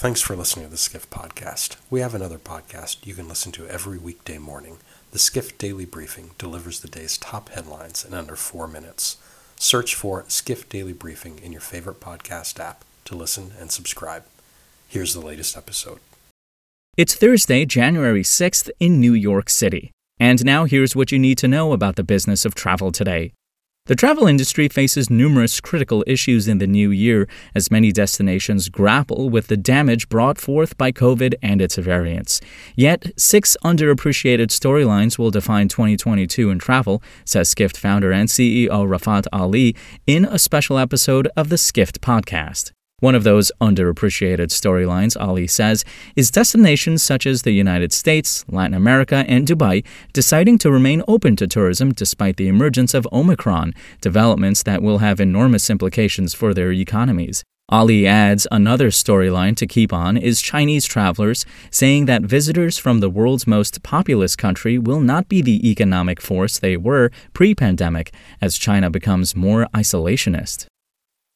Thanks for listening to the Skift Podcast. We have another podcast you can listen to every weekday morning. The Skift Daily Briefing delivers the day's top headlines in under four minutes. Search for Skift Daily Briefing in your favorite podcast app to listen and subscribe. Here's the latest episode. It's Thursday, January 6th in New York City. And now here's what you need to know about the business of travel today. The travel industry faces numerous critical issues in the new year as many destinations grapple with the damage brought forth by COVID and its variants. Yet, six underappreciated storylines will define 2022 in travel, says Skift founder and CEO Rafat Ali in a special episode of the Skift podcast. One of those underappreciated storylines, Ali says, is destinations such as the United States, Latin America, and Dubai deciding to remain open to tourism despite the emergence of Omicron, developments that will have enormous implications for their economies. Ali adds another storyline to keep on is Chinese travelers, saying that visitors from the world's most populous country will not be the economic force they were pre pandemic as China becomes more isolationist.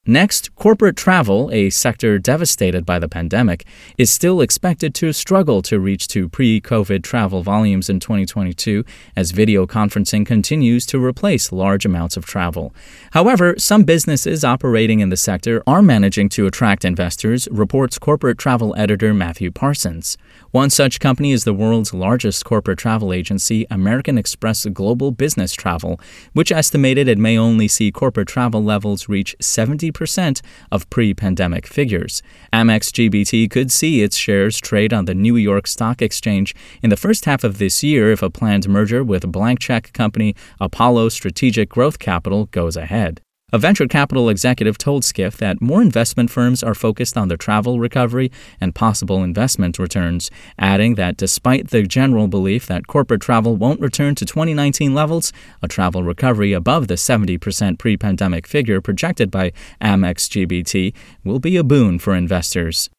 Next, corporate travel, a sector devastated by the pandemic, is still expected to struggle to reach to pre-COVID travel volumes in 2022 as video conferencing continues to replace large amounts of travel. However, some businesses operating in the sector are managing to attract investors, reports corporate travel editor Matthew Parsons. One such company is the world's largest corporate travel agency, American Express Global Business Travel, which estimated it may only see corporate travel levels reach 70 percent of pre pandemic figures. Amex GBT could see its shares trade on the New York Stock Exchange in the first half of this year if a planned merger with blank check company Apollo Strategic Growth Capital goes ahead. A venture capital executive told Skift that more investment firms are focused on the travel recovery and possible investment returns, adding that despite the general belief that corporate travel won't return to 2019 levels, a travel recovery above the 70% pre pandemic figure projected by Amex GBT will be a boon for investors.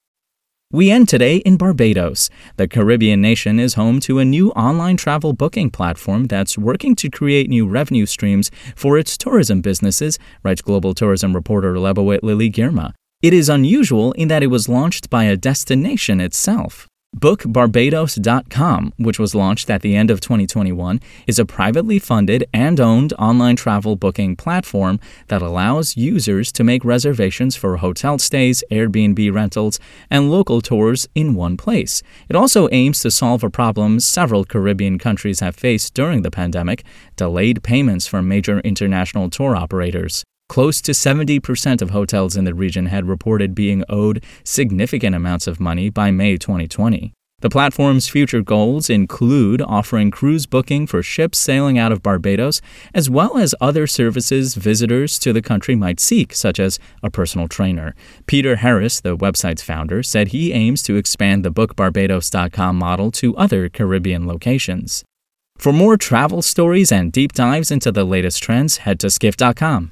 We end today in Barbados. The Caribbean nation is home to a new online travel booking platform that's working to create new revenue streams for its tourism businesses, writes global tourism reporter Lebawit Lily Girma. It is unusual in that it was launched by a destination itself. BookBarbados.com, which was launched at the end of 2021, is a privately funded and owned online travel booking platform that allows users to make reservations for hotel stays, Airbnb rentals, and local tours in one place. It also aims to solve a problem several Caribbean countries have faced during the pandemic delayed payments from major international tour operators. Close to 70% of hotels in the region had reported being owed significant amounts of money by May 2020. The platform's future goals include offering cruise booking for ships sailing out of Barbados, as well as other services visitors to the country might seek, such as a personal trainer. Peter Harris, the website's founder, said he aims to expand the BookBarbados.com model to other Caribbean locations. For more travel stories and deep dives into the latest trends, head to skift.com.